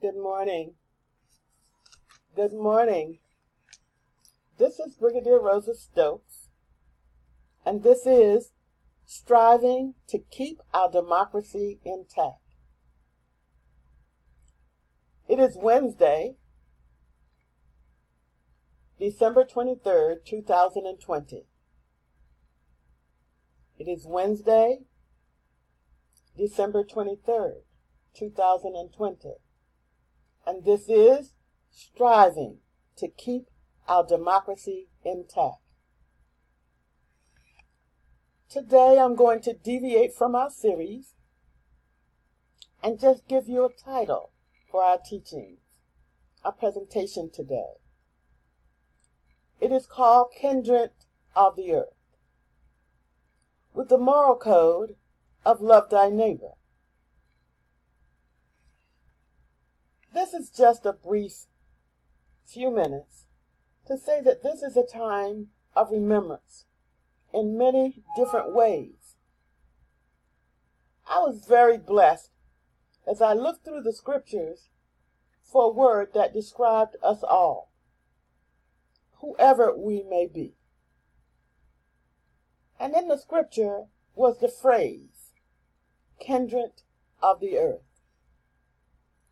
Good morning. Good morning. This is Brigadier Rosa Stokes, and this is Striving to Keep Our Democracy Intact. It is Wednesday, December 23rd, 2020. It is Wednesday, December 23rd, 2020. And this is striving to keep our democracy intact. Today I'm going to deviate from our series and just give you a title for our teachings, our presentation today. It is called Kindred of the Earth, with the moral code of love thy neighbor. This is just a brief few minutes to say that this is a time of remembrance in many different ways. I was very blessed as I looked through the scriptures for a word that described us all, whoever we may be. And in the scripture was the phrase, kindred of the earth.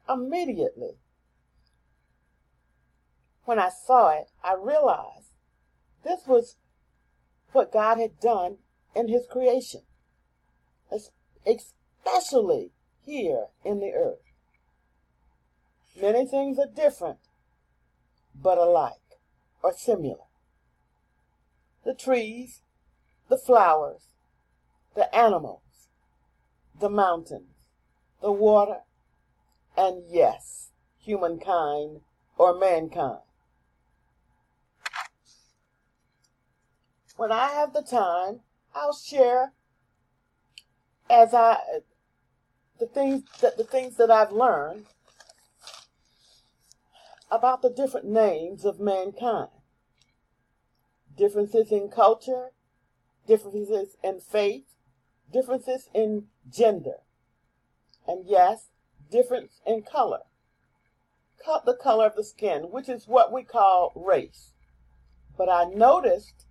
Immediately, when I saw it, I realized this was what God had done in His creation, especially here in the earth. Many things are different, but alike or similar. The trees, the flowers, the animals, the mountains, the water, and yes, humankind or mankind. When I have the time, I'll share as I the things that the things that I've learned about the different names of mankind. Differences in culture, differences in faith, differences in gender, and yes, difference in color. Cut the color of the skin, which is what we call race. But I noticed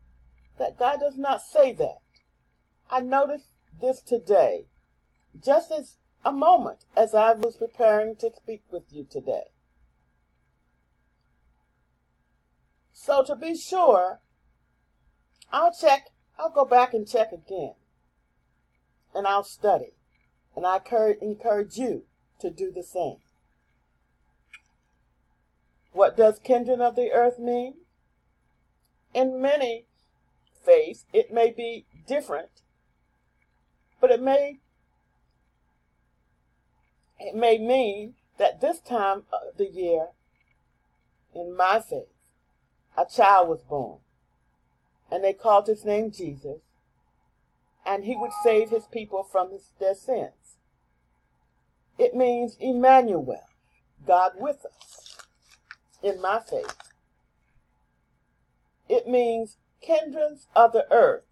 that God does not say that. I noticed this today, just as a moment as I was preparing to speak with you today. So to be sure, I'll check, I'll go back and check again. And I'll study. And I encourage you to do the same. What does kindred of the earth mean? In many faiths, it may be different, but it may it may mean that this time of the year, in my faith, a child was born, and they called his name Jesus, and he would save his people from his, their sins. It means Emmanuel, God with us, in my faith. It means kindreds of the earth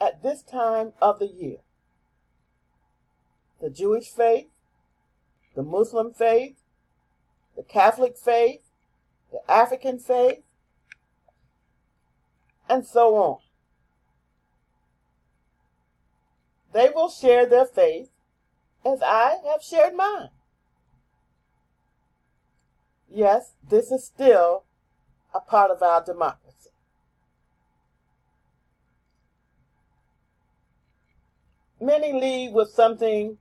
at this time of the year. The Jewish faith, the Muslim faith, the Catholic faith, the African faith, and so on. They will share their faith as I have shared mine. Yes, this is still a part of our democracy. Many lead with something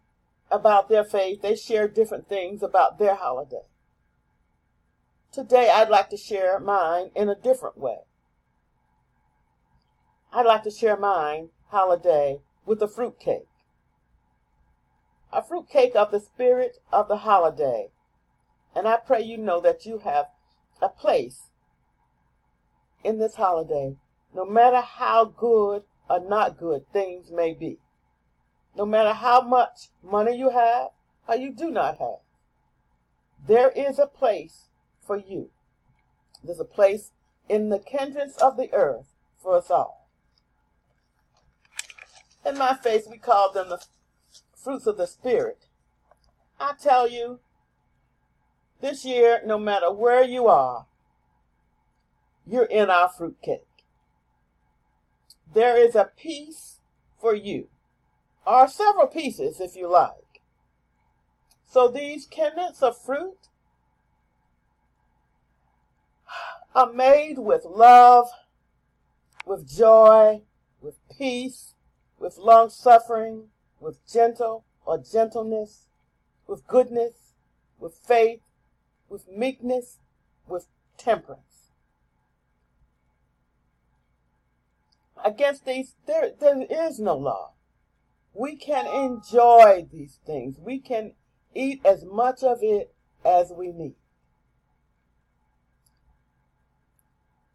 about their faith. They share different things about their holiday. Today, I'd like to share mine in a different way. I'd like to share mine holiday with a fruit cake a fruit cake of the spirit of the holiday. And I pray you know that you have a place in this holiday, no matter how good or not good things may be. No matter how much money you have or you do not have, there is a place for you. There's a place in the kindreds of the earth for us all. In my face, we call them the fruits of the Spirit. I tell you, This year, no matter where you are, you're in our fruitcake. There is a piece for you, or several pieces if you like. So these kindlets of fruit are made with love, with joy, with peace, with long suffering, with gentle or gentleness, with goodness, with faith, with meekness, with temperance. Against these, there, there is no law. We can enjoy these things. We can eat as much of it as we need.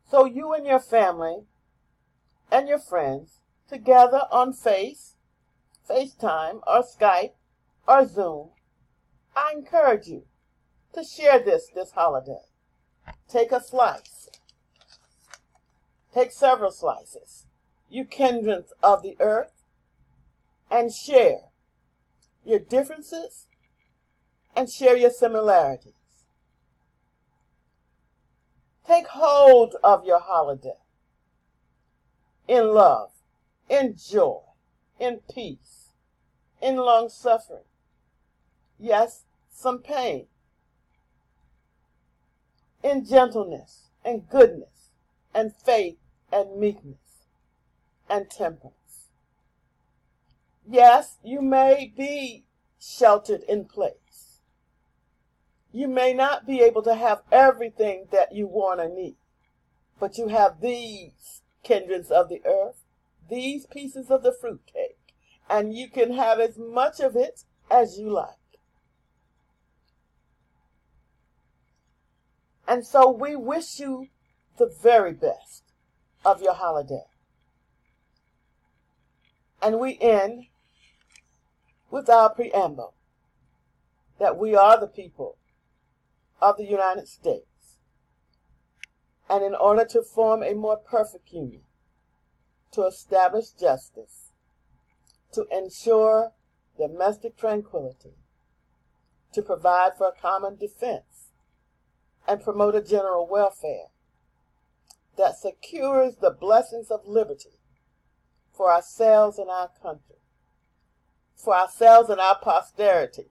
So you and your family and your friends together on Face, FaceTime, or Skype, or Zoom, I encourage you to share this this holiday. Take a slice. Take several slices. You kindreds of the earth, and share your differences and share your similarities. Take hold of your holiday in love, in joy, in peace, in long suffering. Yes, some pain. In gentleness and goodness and faith and meekness and temperance. Yes, you may be sheltered in place you may not be able to have everything that you want or need, but you have these kindreds of the earth, these pieces of the fruitcake, and you can have as much of it as you like. And so we wish you the very best of your holiday. And we end with our preamble that we are the people of the United States, and in order to form a more perfect union, to establish justice, to ensure domestic tranquility, to provide for a common defense, and promote a general welfare that secures the blessings of liberty for ourselves and our country, for ourselves and our posterity,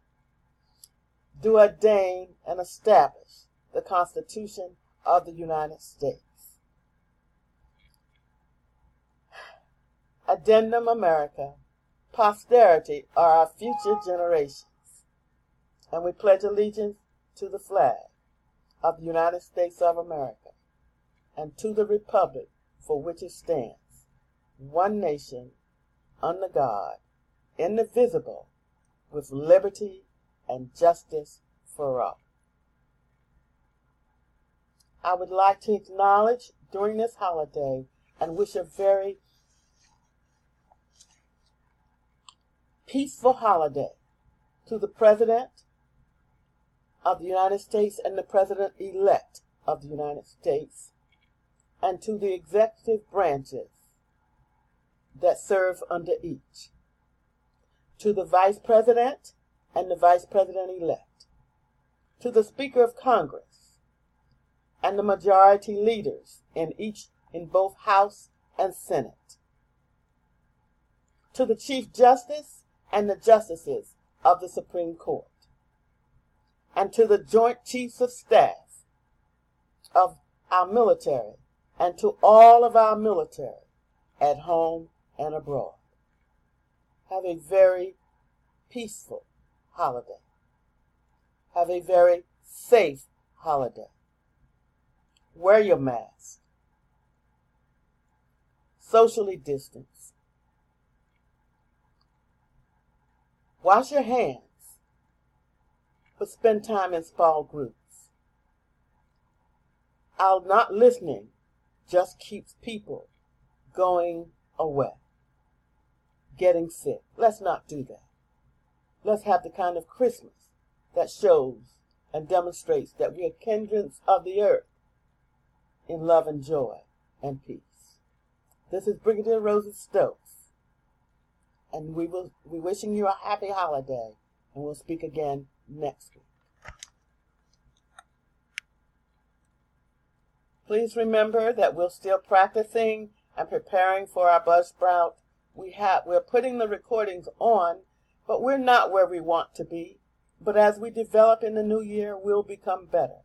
do ordain and establish the Constitution of the United States. Addendum America, posterity are our future generations, and we pledge allegiance to the flag of the United States of America and to the republic for which it stands, one nation, under God, indivisible, with liberty and justice for all. I would like to acknowledge during this holiday and wish a very peaceful holiday to the President of the United States and the President elect of the United States and to the executive branches that serve under each. To the Vice President and the Vice President elect, to the Speaker of Congress and the majority leaders in each in both House and Senate, to the Chief Justice and the Justices of the Supreme Court, and to the Joint Chiefs of Staff of our military and to all of our military at home and abroad. Have a very peaceful holiday. Have a very safe holiday. Wear your mask. Socially distance. Wash your hands, but spend time in small groups. Our not listening just keeps people going away, getting sick. Let's not do that. Let's have the kind of Christmas that shows and demonstrates that we are kindreds of the earth in love and joy and peace. This is Brigadier Rosa Stokes, and we will be wishing you a happy holiday, and we'll speak again next week. Please remember that we're still practicing and preparing for our Buzzsprout. We have we're putting the recordings on, but we're not where we want to be. But as we develop in the new year, we'll become better.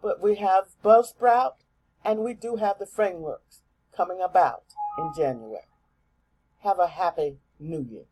But we have Buzzsprout and we do have the frameworks coming about in January. Have a happy new year.